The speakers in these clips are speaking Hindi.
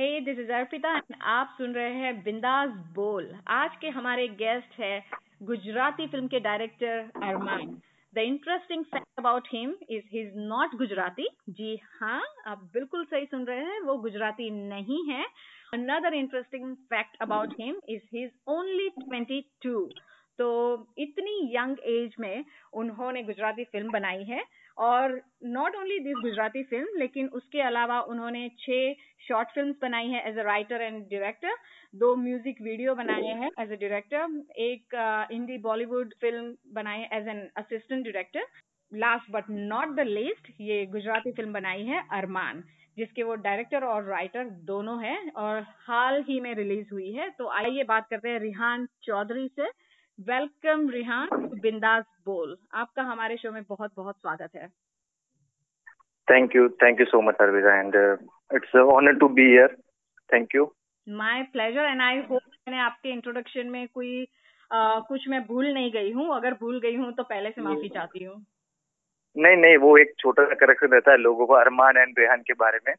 हे दिस इज़ अर्पिता आप सुन रहे हैं बिंदास बोल। आज के हमारे गेस्ट है गुजराती फ़िल्म के director Armaan the interesting fact about him is he is not Gujarati. जी हाँ आप बिल्कुल सही सुन रहे हैं, वो गुजराती नहीं है। Another interesting fact about him is he is only twenty two तो इतनी यंग एज में उन्होंने गुजराती फ़िल्म बनाई है। और not only this Gujarati film लेकिन उसके अलावा उन्होंने छह शॉर्ट फिल्म्स बनाई है as a writer and director दो म्यूज़िक वीडियो बनाए हैं एज अ डायरेक्टर एक हिंदी बॉलीवुड फ़िल्म बनाई है as an assistant director last but not the least ये गुजराती फ़िल्म बनाई है अरमान जिसके वो डायरेक्टर और राइटर दोनों हैं और हाल ही में रिलीज़ हुई है। तो आइए बात करते हैं रिहान चौधरी से। वेलकम रिहान बिंदास बोल आपका हमारे शो में बहुत बहुत स्वागत है। Thank you thank you so much Arvija and it's honour to be here thank you my pleasure and I hope मैंने आपके इंट्रोडक्शन में कोई uh, कुछ मैं भूल नहीं गई हूँ। अगर भूल गई हूँ तो पहले से माफ़ी चाहती हूँ। नहीं नहीं वो एक छोटा सा करेक्शन रहता है लोगों को अरमान एंड रेहान के बारे में।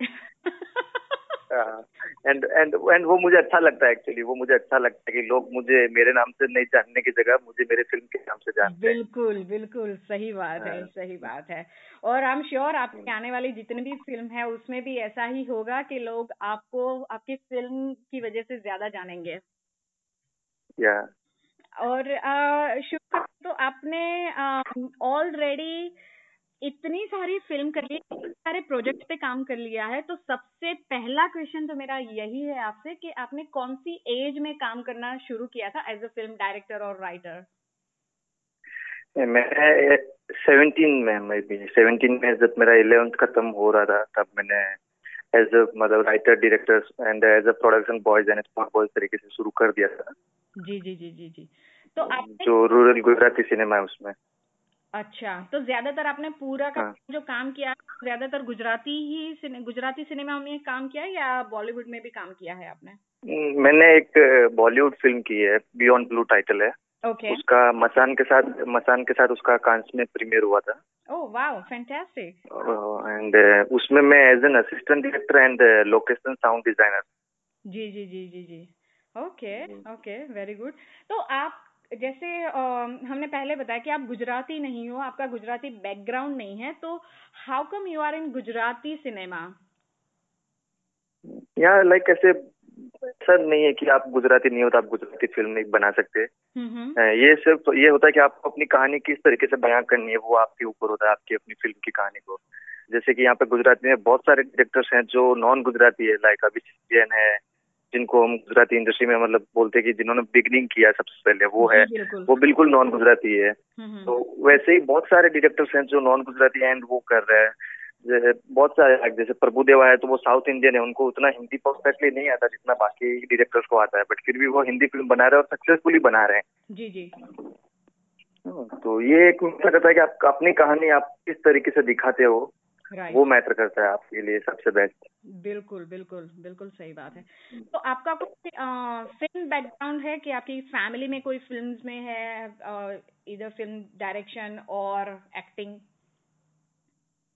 एंड एंड एंड वो मुझे अच्छा लगता है एक्चुअली वो मुझे अच्छा लगता है कि लोग मुझे मेरे नाम से नहीं जानने की जगह मुझे मेरे फ़िल्म के नाम से जानते हैं। बिल्कुल बिल्कुल सही बात है हाँ। सही बात है। और आई एम श्योर आपके आने वाली जितनी भी फ़िल्म है उसमें भी ऐसा ही होगा कि लोग आपको आपकी फ़िल्म की वजह से ज़्यादा जानेंगे। या और शुक्र तो आपने ऑलरेडी इतनी सारी फ़िल्म कर ली सारे प्रोजेक्ट पे काम कर लिया है तो सबसे पहला क्वेश्चन तो मेरा यही है आपसे कि आपने कौन सी एज में काम करना शुरू किया था एज अ फ़िल्म डायरेक्टर और राइटर मैं सेवनटीन में मैं भी सेवनटीन में जब मेरा इलेवेंथ खत्म हो रहा था तब मैंने एज अ मतलब writer director and as a production boys and spot boys तरीके से शुरू कर दिया था। जी जी जी जी जी। तो आपने जो रूरल गुजराती सिनेमा है उसमें। अच्छा तो ज़्यादातर आपने पूरा का हाँ. जो काम किया ज़्यादातर गुजराती ही सिने, गुजराती सिनेमा में काम किया या बॉलीवुड में भी काम किया है आपने? हम्म, मैंने एक बॉलीवुड फ़िल्म की है बियॉन्ड ब्लू टाइटल है। ओके। okay. उसका मसान के साथ मसान के साथ उसका कांस में प्रीमियर हुआ था। ओह वाओ फैंटास्टिक एंड उसमें मैं as an assistant director and location sound designer जी जी जी जी जी। ओके ओके वेरी गुड तो आप जैसे हमने पहले बताया कि आप गुजराती नहीं हो आपका गुजराती बैकग्राउंड नहीं है तो how come you are in Gujarati cinema या लाइक ऐसे सर नहीं है कि आप गुजराती नहीं हो तो आप गुजराती फ़िल्म नहीं बना सकते। ये सिर्फ़ तो ये होता है कि आपको अपनी कहानी किस तरीके से बयां करनी है वो आपके ऊपर होता है आपकी अपनी फ़िल्म की कहानी को। जैसे कि यहाँ पे गुजराती में बहुत सारे डायरेक्टर्स हैं जो नॉन गुजराती है लाइक अभिषेक जैन है जिनको हम गुजराती इंडस्ट्री में मतलब बोलते हैं कि जिन्होंने बिगनिंग किया सबसे पहले वो है। वो बिल्कुल नॉन गुजराती है। हम्म, हम्म। तो वैसे ही बहुत सारे डायरेक्टर्स हैं जो नॉन गुजराती हैं वो कर रहे हैं। बहुत सारे जैसे प्रभु देवा है तो वो साउथ इंडियन है उनको उतना हिंदी परफेक्टली नहीं आता जितना बाकी डायरेक्टर्स को आता है बट फिर भी वो हिंदी फ़िल्म बना रहे हैं और सक्सेसफुली बना रहे हैं। जी जी। तो ये एक लगता है कि आप अपनी कहानी आप किस तरीके से दिखाते हो वो मैटर करता है आपके लिए सबसे बेस्ट बिल्कुल बिल्कुल बिल्कुल सही बात है। तो आपका कोई फ़िल्म बैकग्राउंड है कि आपकी फैमिली में कोई फिल्म्स में है इधर फ़िल्म डायरेक्शन और एक्टिंग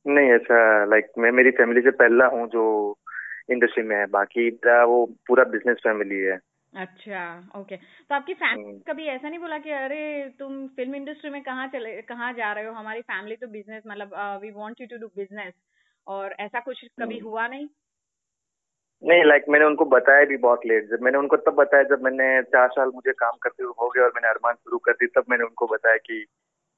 नहीं ऐसा लाइक मैं मेरी फैमिली से पहला हूँ जो इंडस्ट्री में है। बाकी वो पूरा बिज़नेस फैमिली है। अच्छा ओके तो आपकी फैमिली हम्म। कभी ऐसा नहीं बोला कि अरे तुम फ़िल्म इंडस्ट्री में कहाँ चले कहाँ जा रहे हो? हमारी फैमिली तो बिज़नेस मतलब we want you to do business और ऐसा कुछ कभी हम्म। हुआ नहीं? नहीं लाइक like, मैंने उनको बताया भी बहुत लेट जब मैंने उनको तब बताया जब मैंने चार साल मुझे काम करते हुए हो गया और मैंने अरमान शुरू कर दी तब मैंने उनको बताया कि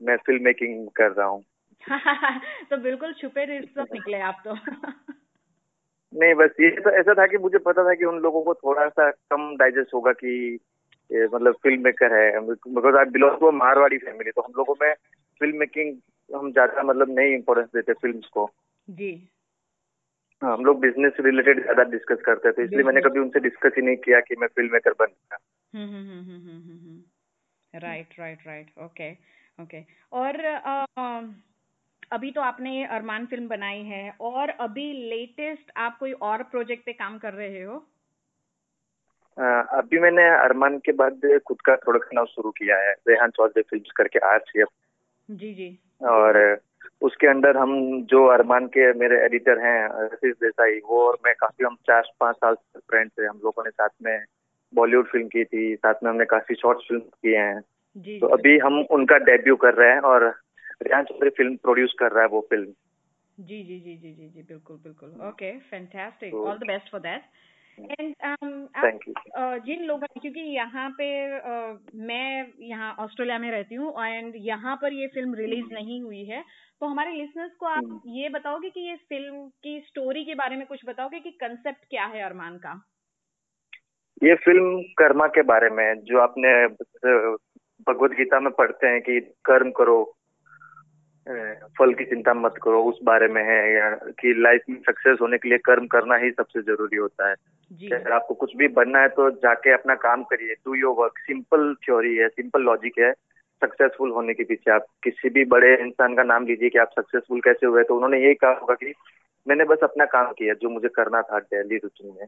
मैं फ़िल्म मेकिंग कर रहा हूँ। तो बिल्कुल छुपे रिश्ते निकले आप तो। नहीं बस ये तो ऐसा था कि मुझे पता था कि उन लोगों को थोड़ा सा कम डाइजेस्ट होगा कि मतलब फ़िल्म मेकर है because I belong to Marwari family तो हम लोगों में फ़िल्म मेकिंग हम ज़्यादा मतलब नहीं इम्पोर्टेंस देते फ़िल्म को। जी। हाँ हम लोग बिज़नेस रिलेटेड ज़्यादा डिस्कस करते थे इसलिए मैंने कभी उनसे डिस्कस ही नहीं किया कि मैं फ़िल्म मेकर बन गया। Right right right okay okay और अभी तो आपने ये अरमान फ़िल्म बनाई है और अभी लेटेस्ट आप कोई और प्रोजेक्ट पे काम कर रहे हो? आ, अभी मैंने अरमान के बाद खुद का प्रोडक्शन हाउस शुरू किया है रेहान चौधरी फ़िल्म करके आर जी जी। और उसके अंदर हम जो अरमान के मेरे एडिटर हैं रशीद देसाई वो और मैं काफ़ी हम चार पाँच साल फ्रेंड थे हम लोगों ने साथ में बॉलीवुड फ़िल्म की थी साथ में हमने काफ़ी शॉर्ट फ़िल्म किए हैं। जी, तो अभी हम उनका डेब्यू कर रहे हैं और रियान चौधरी फ़िल्म प्रोड्यूस कर रहा है वो फ़िल्म। जी जी जी जी जी जी बिल्कुल बिल्कुल। Okay fantastic all the best for that and जिन लोगों क्योंकि यहाँ पे uh, मैं यहाँ ऑस्ट्रेलिया में रहती हूँ एंड यहाँ पर ये फ़िल्म रिलीज़ hmm. नहीं हुई है तो हमारे लिसनर्स को आप hmm. ये बताओगे कि ये फ़िल्म की स्टोरी के बारे में कुछ बताओगे कि कंसेप्ट क्या है अरमान का? ये फ़िल्म कर्मा के बारे में जो आपने भगवत गीता में पढ़ते हैं कि कर्म करो फल की चिंता मत करो उस बारे में है या कि लाइफ में सक्सेस होने के लिए कर्म करना ही सबसे ज़रूरी होता है। अगर आपको कुछ भी बनना है तो जाके अपना काम करिए do your work simple theory है सिंपल लॉजिक है। सक्सेसफुल होने के पीछे आप किसी भी बड़े इंसान का नाम लीजिए कि आप सक्सेसफुल कैसे हुए तो उन्होंने यही कहा होगा कि मैंने बस अपना काम किया जो मुझे करना था डेली रूटीन में।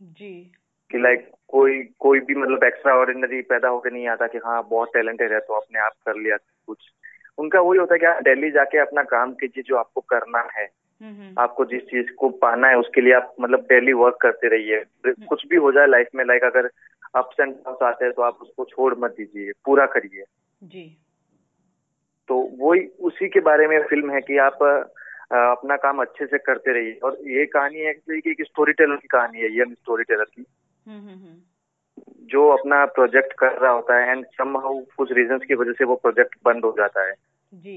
जी। कि लाइक कोई कोई भी मतलब एक्स्ट्रा ऑर्डिनरी पैदा होकर नहीं आता कि हाँ बहुत टैलेंटेड है तो अपने आप कर लिया कुछ उनका वही होता है कि आप डेली जाके अपना काम कीजिए जो आपको करना है। आपको जिस चीज़ को पाना है उसके लिए आप मतलब डेली वर्क करते रहिए। हम्म। कुछ भी हो जाए लाइफ में लाइक अगर अप्स एंड डाउन आते हैं तो आप उसको छोड़ मत दीजिए पूरा करिए। जी। तो वही उसी के बारे में फ़िल्म है कि आप अपना काम अच्छे से करते रहिए। और ये कहानी है कि एक स्टोरी टेलर की कहानी है यंग स्टोरी टेलर की हम्म, हम्म, जो अपना प्रोजेक्ट कर रहा होता है एंड सम हाउ कुछ रीजन की वजह से वो प्रोजेक्ट बंद हो जाता है। जी।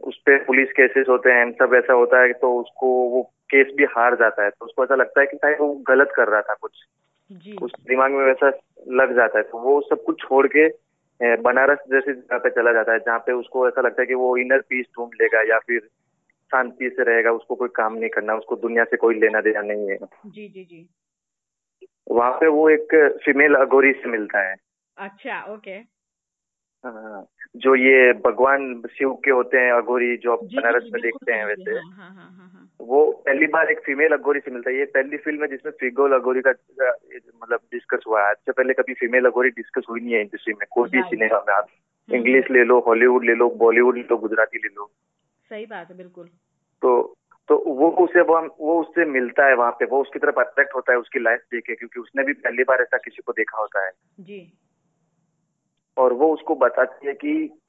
उस पर पुलिस केसेस होते हैं सब ऐसा होता है तो उसको वो केस भी हार जाता है। तो उसको ऐसा लगता है कि शायद वो गलत कर रहा था कुछ। जी। उस दिमाग में वैसा लग जाता है। तो वो सब कुछ छोड़ के बनारस जैसी जगह पे चला जाता है जहाँ पे उसको ऐसा लगता है कि वो इनर पीस ढूंढ लेगा या फिर शांति से रहेगा उसको कोई काम नहीं करना उसको दुनिया से कोई लेना देना नहीं है। जी जी जी। वहाँ पे वो एक फीमेल अगोरी से मिलता है। अच्छा ओके हाँ जो ये भगवान शिव के होते हैं अघोरी जो आप बनारस में देखते हैं वैसे। हाँ, हाँ, हाँ, वो पहली बार एक फीमेल अघोरी से मिलता है। ये पहली फ़िल्म है जिसमें फीगोल अघोरी का मतलब डिस्कस हुआ है। आज से पहले कभी फीमेल अघोरी डिस्कस हुई नहीं है इंडस्ट्री में। कोई भी सिनेमा में आप इंग्लिश ले लो हॉलीवुड ले लो बॉलीवुड ले लो गुजराती ले लो। सही बात है बिल्कुल। तो तो वो उसे वो, वो उससे मिलता है वहाँ पे वो उसकी तरफ़ अट्रैक्ट होता है उसकी लाइफ देखे क्योंकि उसने भी पहली बार ऐसा किसी को देखा होता है। जी। और वो उसको बताती है कि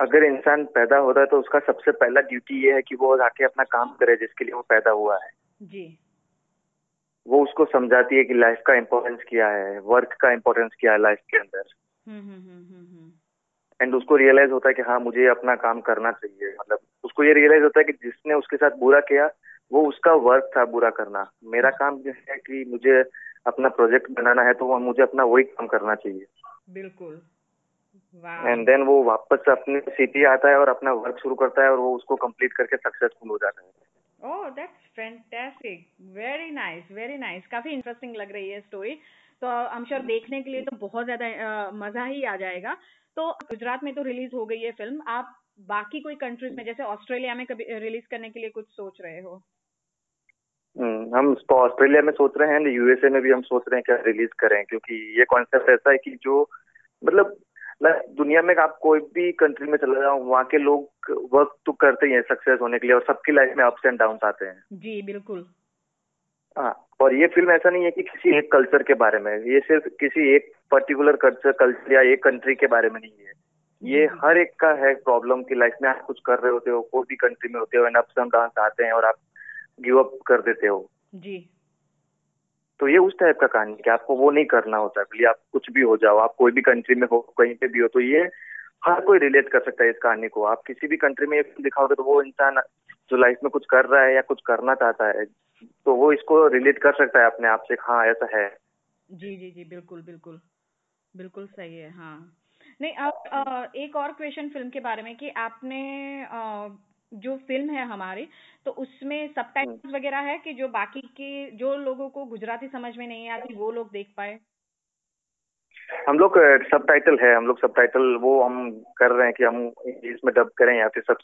अगर इंसान पैदा होता है तो उसका सबसे पहला ड्यूटी ये है कि वो आके अपना काम करे जिसके लिए वो पैदा हुआ है। जी। वो उसको समझाती है कि लाइफ का इम्पोर्टेंस क्या है वर्क का इम्पोर्टेंस क्या है लाइफ के अंदर। हम्म हम्म हम्म हम्म, हम्म। एंड उसको रियलाइज़ होता है कि हाँ मुझे अपना काम करना चाहिए। मतलब उसको ये रियलाइज़ होता है कि जिसने उसके साथ बुरा किया वो उसका वर्क था बुरा करना। मेरा काम जो है कि मुझे अपना प्रोजेक्ट बनाना है तो मुझे अपना वही काम करना चाहिए। बिल्कुल। एंड देन वो वापस अपनी सिटी आता है और अपना वर्क शुरू करता है और वो उसको कंप्लीट करके सक्सेसफुल हो जाता है। ओह that's fantastic very nice very nice काफ़ी इंटरेस्टिंग लग रही है स्टोरी तो आई एम श्योर देखने के लिए तो बहुत ज़्यादा मज़ा ही आ जाएगा। तो गुजरात में तो रिलीज़ हो गई है फ़िल्म आप बाकी कोई कंट्रीज़ में जैसे ऑस्ट्रेलिया में कभी रिलीज़ करने के लिए कुछ सोच रहे हो? हम्म, हम ऑस्ट्रेलिया में सोच रहे हैं यूएसए में भी हम सोच रहे हैं क्या रिलीज़ करें क्योंकि ये कॉन्सेप्ट ऐसा है कि जो मतलब दुनिया में आप कोई भी कंट्री में चले जाओ वहाँ के लोग वर्क तो करते ही हैं सक्सेस होने के लिए और सबकी लाइफ में अप्स एंड डाउन आते हैं। जी बिल्कुल। हाँ और ये फ़िल्म ऐसा नहीं है कि किसी एक कल्चर के बारे में ये सिर्फ़ किसी एक पर्टिकुलर कल्चर कल्चर या एक कंट्री के बारे में नहीं है। ये हर एक का है प्रॉब्लम की लाइफ में आप कुछ कर रहे होते हो कोई भी कंट्री में होते हो एंड अप्स एंड डाउन आते हैं और आप गिव अप कर देते हो। जी। तो ये उस टाइप का कहानी कि आपको वो नहीं करना होता है आप कुछ भी हो जाओ आप कोई भी कंट्री में हो कहीं पे भी हो तो ये हर कोई रिलेट कर सकता है इस कहानी को। आप किसी भी कंट्री में दिखाओगे तो वो इंसान जो लाइफ में कुछ कर रहा है या कुछ करना चाहता है तो वो इसको रिलेट कर सकता है अपने आप से हाँ ऐसा है। जी जी जी बिल्कुल बिल्कुल। बिल्कुल सही है हाँ नहीं अब एक और क्वेश्चन फ़िल्म के बारे में कि आपने जो फ़िल्म है हमारी तो उसमें सब हम्म। वगैरह है कि जो बाकी के जो लोगों को गुजराती समझ में नहीं आती वो लोग देख पाए हम लोग सब टाइटल है हम लोग सब टाइटल वो हम कर रहे हैं कि हम इंग्लिश में डब करें या फिर सब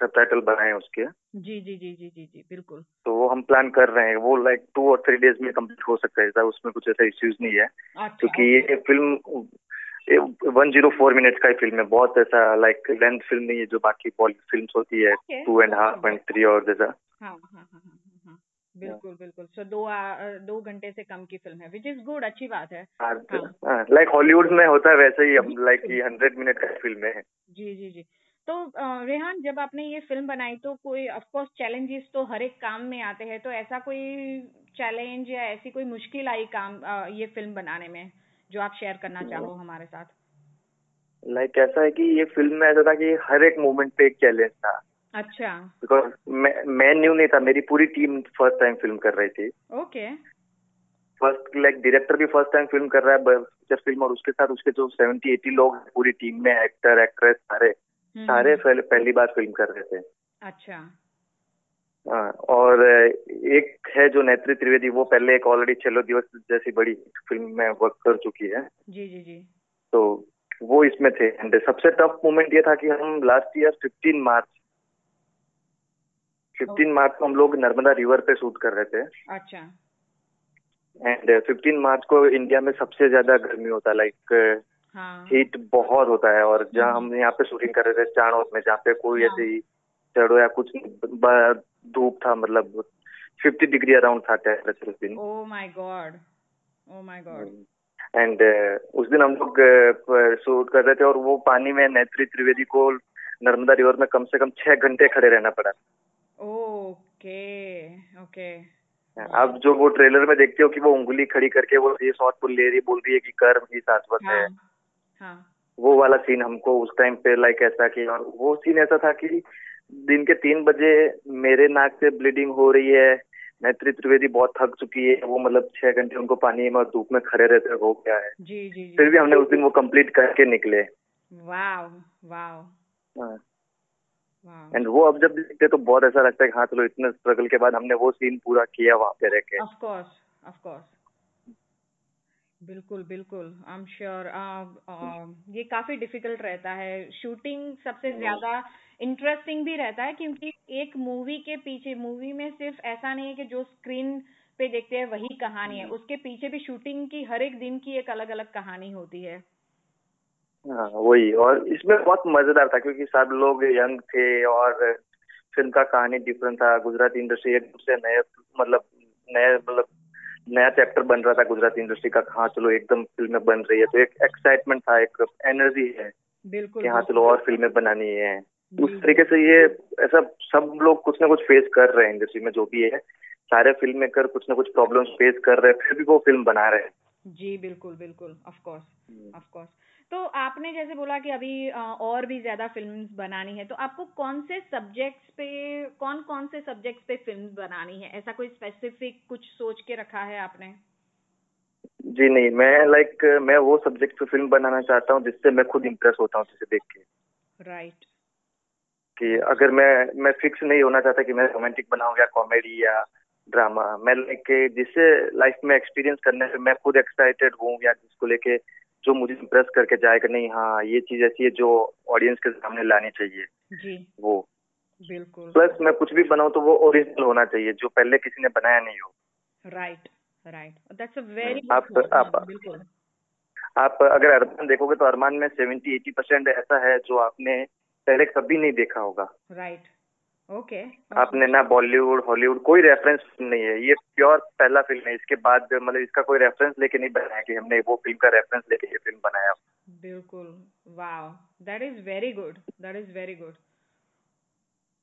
सब टाइटल बनाए उसके। जी जी जी जी जी जी बिल्कुल। तो वो हम प्लान कर रहे हैं वो लाइक टू और थ्री डेज़ में कंप्लीट हो सकता है उसमें कुछ ऐसा इश्यूज़ नहीं है। अच्छा, क्योंकि ये film one zero four minute का ही फ़िल्म है बहुत ऐसा लाइक लेंथ फ़िल्म नहीं है जो बाकी बॉलीवुड फ़िल्म होती है two and half and three और जैसा। हाँ, हाँ, हाँ, बिल्कुल बिल्कुल। सो दो दो घंटे से कम की फ़िल्म है विच इज़ गुड अच्छी बात है। लाइक हॉलीवुड में होता है वैसे ही लाइक हंड्रेड मिनट का फ़िल्म है। जी जी जी। तो रेहान जब आपने ये फ़िल्म बनाई तो कोई ऑफ़ कोर्स चैलेंजेस तो हर एक काम में आते हैं तो ऐसा कोई चैलेंज या ऐसी कोई मुश्किल आई काम ये फ़िल्म बनाने में जो आप शेयर करना चाहो हमारे साथ? लाइक like, ऐसा है कि ये फ़िल्म में ऐसा था कि हर एक मोमेंट पे एक चैलेंज था। अच्छा। बिकॉज़ मैं मैं न्यू नहीं था मेरी पूरी टीम फ़र्स्ट टाइम फ़िल्म कर रही थी। ओके फ़र्स्ट लाइक डायरेक्टर भी फ़र्स्ट टाइम फ़िल्म कर रहा है फीचर फ़िल्म और उसके साथ उसके जो सेवेंटी एटी लोग पूरी टीम में एक्टर एक्ट्रेस सारे हम्म, सारे। पहली बार फ़िल्म कर रहे थे। अच्छा। हाँ और एक है जो नेत्री त्रिवेदी वो पहले एक ऑलरेडी चलो दिवस जैसी बड़ी फ़िल्म में वर्क कर चुकी है। जी जी जी। तो वो इसमें थे। एंड सबसे टफ मोमेंट ये था कि हम लास्ट ईयर 15 मार्च 15 मार्च को हम लोग नर्मदा रिवर पे शूट कर रहे थे। अच्छा। एंड 15 मार्च को इंडिया में सबसे ज़्यादा गर्मी होता है लाइक हाँ. हीट बहुत होता है और जहाँ हम्म। हम यहाँ पे शूटिंग कर रहे थे चाणोद में जहाँ पे कोई हाँ. ऐसे ही चढ़ो या कुछ धूप था मतलब फिफ्टी डिग्री अराउंड था टेम्परेचर उस दिन। ओह my god oh my god and उस दिन हम लोग शूट uh, कर रहे थे और वो पानी में नेत्री त्रिवेदी को नर्मदा रिवर में कम से कम छह घंटे खड़े रहना पड़ा। Okay okay. अब जो वो ट्रेलर में देखते हो कि वो उंगली खड़ी करके वो ये शॉर्ट पुल ले रही बोल रही है कि कर्म ही शाश्वत है। हाँ, हाँ. वो वाला सीन हमको उस टाइम पे लाइक ऐसा कि और वो सीन ऐसा था कि दिन के तीन बजे मेरे नाक से ब्लीडिंग हो रही है मैत्री त्रिवेदी बहुत थक चुकी है वो मतलब छह घंटे उनको पानी में और धूप में खड़े रहते हो गया है। जी जी, जी। फिर भी हमने उस दिन वो कंप्लीट करके निकले। वाव वाव। एंड वो अब जब देखते तो बहुत ऐसा लगता है हाँ चलो इतने स्ट्रगल के बाद हमने वो सीन पूरा किया वहाँ पे रह के। ऑफ़ कोर्स ऑफ़ कोर्स बिल्कुल बिल्कुल। आई एम श्योर ये काफ़ी डिफ़िकल्ट रहता है। शूटिंग सबसे हाँ। ज़्यादा इंटरेस्टिंग भी रहता है क्योंकि एक मूवी के पीछे मूवी में सिर्फ़ ऐसा नहीं है कि जो स्क्रीन पे देखते हैं वही कहानी है। हाँ। उसके पीछे भी शूटिंग की हर एक दिन की एक अलग अलग कहानी होती है। हाँ वही। और इसमें बहुत मज़ेदार था क्योंकि सब लोग यंग थे और फ़िल्म का कहानी डिफरेंट था। गुजराती इंडस्ट्री एक दूसरे नए मतलब नए मतलब नया चैप्टर बन रहा था गुजराती इंडस्ट्री का हाँ चलो एकदम फ़िल्में बन रही है। तो एक एक्साइटमेंट था एक एनर्जी है बिल्कुल कि हाँ चलो और फ़िल्में बनानी है। उस तरीके से ये ऐसा सब लोग कुछ ना कुछ फेस कर रहे हैं इंडस्ट्री में जो भी है। सारे फ़िल्म मेकर कुछ ना कुछ प्रॉब्लम फेस कर रहे हैं फिर भी वो फ़िल्म बना रहे हैं। जी बिल्कुल बिल्कुल। ऑफ़ कोर्स ऑफ़ कोर्स तो आपने जैसे बोला कि अभी और भी ज़्यादा फ़िल्म बनानी है तो आपको कौन से सब्जेक्ट्स पे कौन कौन से सब्जेक्ट्स पे फिल्म्स बनानी है? ऐसा कोई स्पेसिफिक कुछ सोच के रखा है आपने? जी नहीं मैं लाइक मैं वो सब्जेक्ट पे फ़िल्म बनाना चाहता हूँ जिससे मैं खुद इम्प्रेस होता हूँ जिसे देख के। Right right. कि अगर मैं मैं फिक्स नहीं होना चाहता कि मैं रोमांटिक बनाऊँ या कॉमेडी या ड्रामा मैं लाइक जिससे लाइफ में एक्सपीरियंस करने से मैं खुद एक्साइटेड हूँ या जिसको लेके जो मुझे इम्प्रेस करके जाएगा नहीं हाँ ये चीज़ ऐसी है जो ऑडियंस के सामने लानी चाहिए। जी। वो। बिल्कुल। प्लस मैं कुछ भी बनाऊँ तो वो ओरिजिनल होना चाहिए जो पहले किसी ने बनाया नहीं हो। Right right that's a very आप आप बिल्कुल। आप अगर अरमान देखोगे तो अरमान में सेवेंटी एटी परसेंट ऐसा है जो आपने पहले कभी नहीं देखा होगा। राइट ओके आपने ना बॉलीवुड हॉलीवुड कोई रेफरेंस नहीं है। ये प्योर पहला फ़िल्म है। इसके बाद मतलब इसका कोई रेफरेंस लेके नहीं बनाया कि हमने वो फ़िल्म का रेफरेंस लेके ये फ़िल्म बनाया। बिल्कुल। Wow that is very good that is very good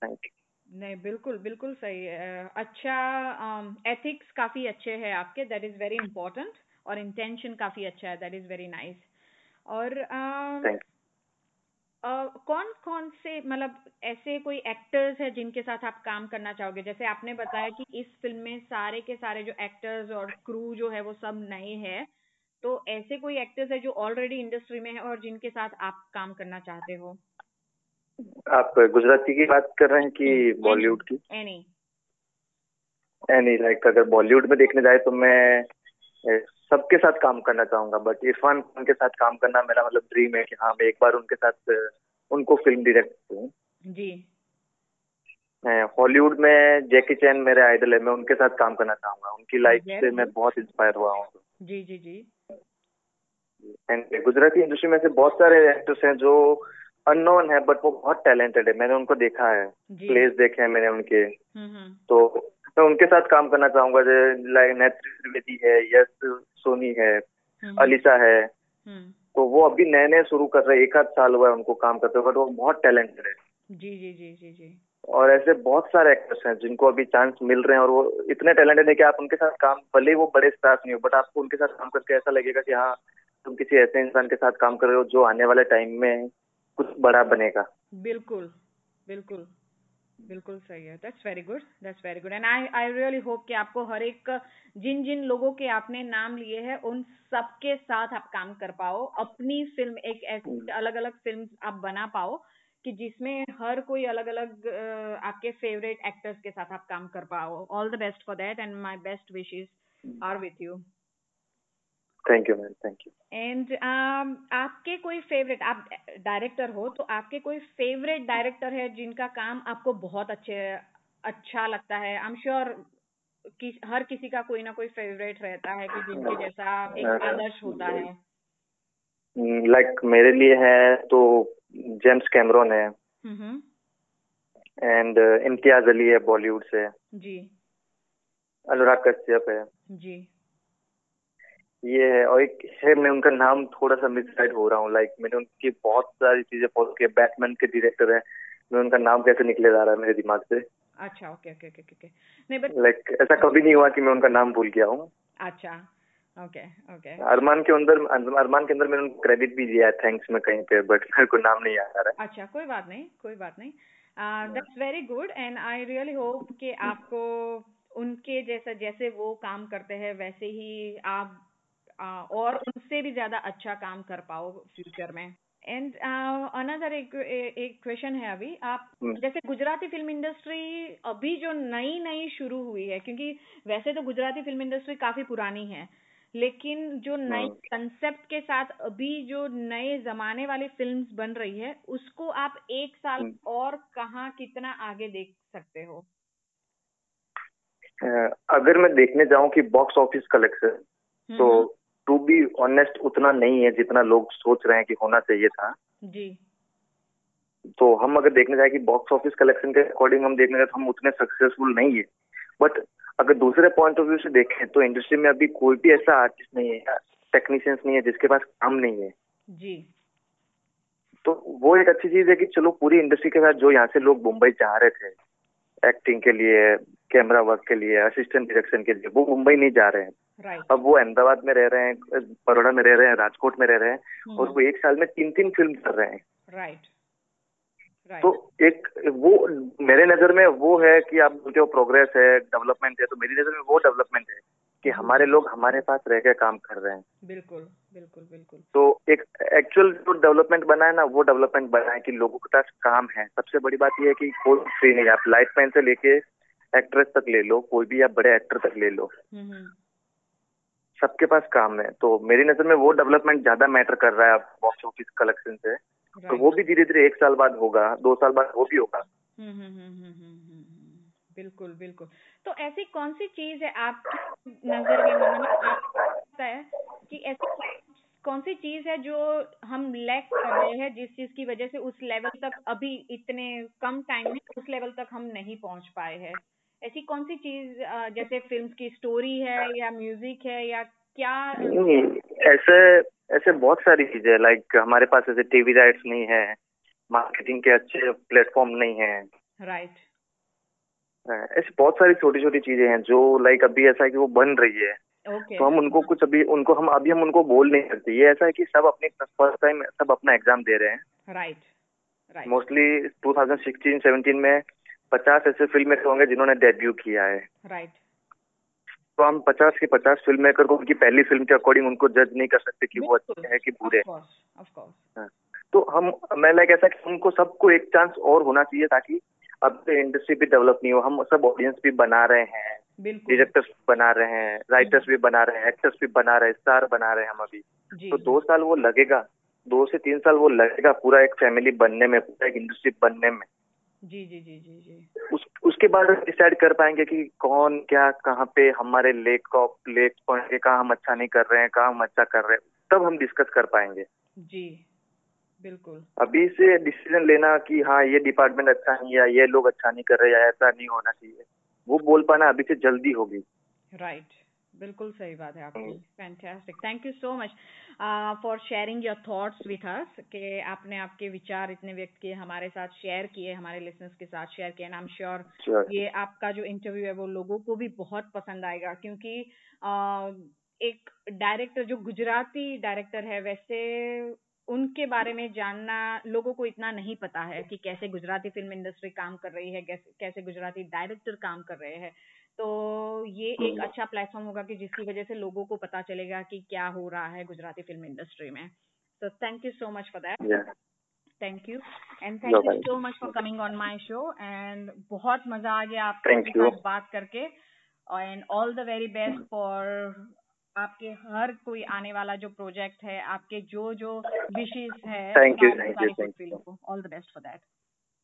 thank you नहीं बिल्कुल बिल्कुल सही है। अच्छा एथिक्स um, काफ़ी अच्छे हैं आपके। दैट इज़ वेरी इंपॉर्टेंट और इंटेंशन काफ़ी अच्छा है। दैट इज़ वेरी नाइस और uh, कौन कौन से मतलब ऐसे कोई एक्टर्स है जिनके साथ आप काम करना चाहोगे? जैसे आपने बताया कि इस फ़िल्म में सारे के सारे जो एक्टर्स और क्रू जो है वो सब नए हैं तो ऐसे कोई एक्टर्स है जो ऑलरेडी इंडस्ट्री में है और जिनके साथ आप काम करना चाहते हो? आप गुजराती की बात कर रहे हैं कि बॉलीवुड की? एनी एनी लाइक अगर बॉलीवुड में देखने जाए तो मैं सबके साथ काम करना चाहूँगा बट इरफान खान के साथ काम करना मेरा मतलब ड्रीम है कि हाँ मैं एक बार उनके साथ उनको फ़िल्म डायरेक्ट करूँ। जी। हॉलीवुड में जैकी चैन मेरे आइडल है मैं उनके साथ काम करना चाहूँगा। उनकी लाइफ से मैं बहुत इंस्पायर हुआ हूँ। जी जी जी। एंड गुजराती इंडस्ट्री में से बहुत सारे एक्टर्स हैं जो अननोन है बट वो बहुत टैलेंटेड है। मैंने उनको देखा है। प्लेस देखे हैं मैंने उनके। हम्म, हम्म। तो मैं उनके साथ काम करना चाहूँगा लाइक नेत्री त्रिवेदी है यश सोनी है हम्म, अलिसा है। तो वो अभी नए नए शुरू कर रहे हैं एक आध साल हुआ है उनको काम करते हुए बट वो बहुत टैलेंटेड है। जी जी जी जी जी। और ऐसे बहुत सारे एक्टर्स हैं जिनको अभी चांस मिल रहे हैं और वो इतने टैलेंटेड है कि आप उनके साथ काम भले वो बड़े स्टार्स नहीं हो बट आपको उनके साथ काम करके ऐसा लगेगा कि हाँ तुम किसी ऐसे इंसान के साथ काम कर रहे हो जो आने वाले टाइम में कुछ बड़ा बनेगा। बिल्कुल बिल्कुल। बिल्कुल सही है। That's very good that's very good and I I really hope कि आपको हर एक जिन जिन लोगों के आपने नाम लिए हैं उन सबके साथ आप काम कर पाओ। अपनी फ़िल्म एक अलग अलग फ़िल्म आप बना पाओ कि जिसमें हर कोई अलग अलग आपके फेवरेट एक्टर्स के साथ आप काम कर पाओ। All the best for that and my best wishes are with you thank you ma'am thank you and आपके कोई फेवरेट आप डायरेक्टर हो तो आपके कोई फेवरेट डायरेक्टर है जिनका काम आपको बहुत अच्छे अच्छा लगता है? आई एम श्योर कि हर किसी का कोई ना कोई फेवरेट रहता है कि जिनके जैसा एक आदर्श होता है। लाइक like, मेरे लिए है तो जेम्स कैमरोन है। एंड इम्तियाज़ अली है बॉलीवुड से। जी। अनुराग कश्यप है। जी। ये है और एक है मैं उनका नाम थोड़ा सा मिसगाइड हो रहा हूँ। लाइक मैंने उनकी बहुत सारी चीज़ें फॉलो की बैटमैन के डायरेक्टर है। मैं उनका नाम कैसे निकले जा रहा है मेरे दिमाग से? अच्छा ओके ओके ओके ओके नहीं बट लाइक ऐसा कभी नहीं हुआ कि मैं उनका नाम भूल गया हूँ। अच्छा ओके ओके अरमान के अंदर अरमान के अंदर मैंने उनको क्रेडिट भी दिया है थैंक्स में कहीं पे बट मेरे को नाम नहीं आ रहा है। अच्छा कोई बात नहीं कोई बात नहीं. That's very good and I really hope कि आपको उनके जैसा जैसे वो काम करते हैं वैसे ही आप और उनसे भी ज़्यादा अच्छा काम कर पाओ फ्यूचर में एंड अनदर एक एक क्वेश्चन है अभी आप hmm. जैसे गुजराती फ़िल्म इंडस्ट्री अभी जो नई नई शुरू हुई है क्योंकि वैसे तो गुजराती फ़िल्म इंडस्ट्री काफ़ी पुरानी है लेकिन जो नई कंसेप्ट हाँ। के साथ अभी जो नए जमाने वाली फिल्म्स बन रही है उसको आप एक साल हम्म। और कहा कितना आगे देख सकते हो अगर मैं देखने जाऊँ कि बॉक्स ऑफ़िस कलेक्शन तो टू बी ऑनेस्ट उतना नहीं है जितना लोग सोच रहे हैं कि होना चाहिए था। जी। तो हम अगर देखने जाए कि बॉक्स ऑफ़िस कलेक्शन के अकॉर्डिंग हम देखने जाए तो हम उतने सक्सेसफुल नहीं है। बट अगर दूसरे पॉइंट ऑफ़ व्यू से देखें तो इंडस्ट्री में अभी कोई भी ऐसा आर्टिस्ट नहीं है टेक्नीशियंस नहीं है जिसके पास काम नहीं है। जी। तो वो एक अच्छी चीज़ है कि चलो पूरी इंडस्ट्री के साथ जो यहाँ से लोग मुंबई जा रहे थे एक्टिंग के लिए कैमरा वर्क के लिए असिस्टेंट डायरेक्शन के लिए वो मुंबई नहीं जा रहे हैं। Right. अब वो अहमदाबाद में रह रहे हैं बड़ोड़ा में रह रहे हैं राजकोट में रह रहे हैं hmm. और वो एक साल में तीन तीन फ़िल्म कर रहे हैं। राइट तो एक वो मेरे नज़र में वो है कि आप बोलते हो प्रोग्रेस है डेवलपमेंट है तो मेरी नज़र में वो डेवलपमेंट है कि हमारे लोग हमारे पास रह के काम कर रहे हैं। बिल्कुल बिल्कुल बिल्कुल। तो एक एक्चुअल जो डेवलपमेंट बना है ना वो डेवलपमेंट बना है कि लोगों के पास काम है। सबसे बड़ी बात यह है कि कोई फ्री नहीं आप लाइफ मैन से लेके एक्ट्रेस तक ले लो कोई भी आप बड़े एक्टर तक ले लो। हम्म, हम्म। सबके पास काम है। तो मेरी नज़र में वो डेवलपमेंट ज़्यादा मैटर कर रहा है बॉक्स ऑफ़िस कलेक्शन से। तो वो भी धीरे धीरे एक साल बाद होगा दो साल बाद वो भी होगा। हम्म, बिल्कुल बिल्कुल। तो ऐसी कौन सी चीज़ है आप नज़र में मतलब आपको है कि ऐसी कौन सी चीज़ है जो हम लैक कर रहे हैं जिस चीज़ की वजह से उस लेवल तक अभी इतने कम टाइम में उस लेवल तक हम नहीं पहुँच पाए हैं? ऐसी कौन सी चीज़ जैसे फ़िल्म की स्टोरी है या म्यूज़िक है या क्या? ऐसे ऐसे बहुत सारी चीज़ें लाइक हमारे पास ऐसे टीवी राइट्स नहीं है मार्केटिंग के अच्छे प्लेटफॉर्म नहीं है। राइट ऐसी बहुत सारी छोटी छोटी चीज़ें हैं जो लाइक अभी ऐसा है कि वो बन रही है। Okay. तो हम उनको कुछ अभी उनको हम अभी हम उनको बोल नहीं सकते। ये ऐसा है कि सब अपने फ़र्स्ट टाइम सब अपना एग्ज़ाम दे रहे हैं। राइट मोस्टली 2016 17 में पचास ऐसे फ़िल्म मेकर होंगे जिन्होंने डेब्यू किया है। राइट तो हम पचास के पचास फ़िल्म मेकर को उनकी पहली फ़िल्म के अकॉर्डिंग उनको जज नहीं कर सकते कि वो अच्छे हैं कि बुरे हाँ। तो हम मैं लाइक ऐसा कि उनको सबको एक चांस और होना चाहिए ताकि अब तो इंडस्ट्री भी डेवलप नहीं हो। हम सब ऑडियंस भी बना रहे हैं। डायरेक्टर्स बना रहे हैं राइटर्स भी बना रहे हैं एक्टर्स भी बना रहे हैं स्टार बना रहे हैं हम अभी। तो दो साल वो लगेगा दो से तीन साल वो लगेगा पूरा एक फैमिली बनने में पूरा एक इंडस्ट्री बनने में। जी जी जी जी जी। उस उस उसके बाद डिसाइड कर पाएँगे कि कौन क्या कहाँ पे हमारे लेक को लेक पॉइंट कहाँ हम अच्छा नहीं कर रहे हैं कहाँ हम अच्छा कर रहे हैं तब हम डिस्कस कर पाएँगे। जी बिल्कुल। अभी से डिसीज़न लेना कि हाँ ये डिपार्टमेंट अच्छा नहीं है ये लोग अच्छा नहीं कर रहे या ऐसा नहीं होना चाहिए वो बोल पाना अभी से जल्दी होगी। राइट बिल्कुल सही बात है आपकी। Fantastic thank you so much for sharing your thoughts with us कि आपने आपके विचार इतने व्यक्त किए हमारे साथ शेयर किए हमारे लिसनर्स के साथ शेयर किए आई एम श्योर ये आपका जो इंटरव्यू है वो लोगों को भी बहुत पसंद आएगा क्योंकि uh, एक डायरेक्टर जो गुजराती डायरेक्टर है वैसे उनके बारे में जानना लोगों को इतना नहीं पता है कि कैसे गुजराती फ़िल्म इंडस्ट्री काम कर रही है कैसे गुजराती डायरेक्टर काम कर रहे हैं। तो ये एक हम्म। अच्छा प्लेटफॉर्म होगा कि जिसकी वजह से लोगों को पता चलेगा कि क्या हो रहा है गुजराती फ़िल्म इंडस्ट्री में। तो thank you so much for that thank you and thank you so much for coming on my show and बहुत मज़ा आ गया आपके साथ बात करके। And all the very best for आपके हर कोई आने वाला जो प्रोजेक्ट है आपके जो जो विशेष है all the best for that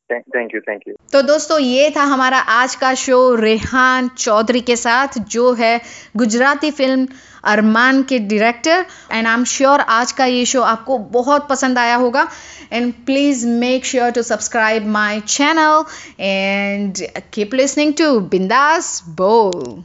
thank you thank you तो दोस्तों, ये था हमारा आज का शो रेहान चौधरी के साथ, जो है गुजराती फ़िल्म अरमान के director and I am sure आज का ये शो आपको बहुत पसंद आया होगा. And please make sure to subscribe my channel and keep listening to Bindaas Bol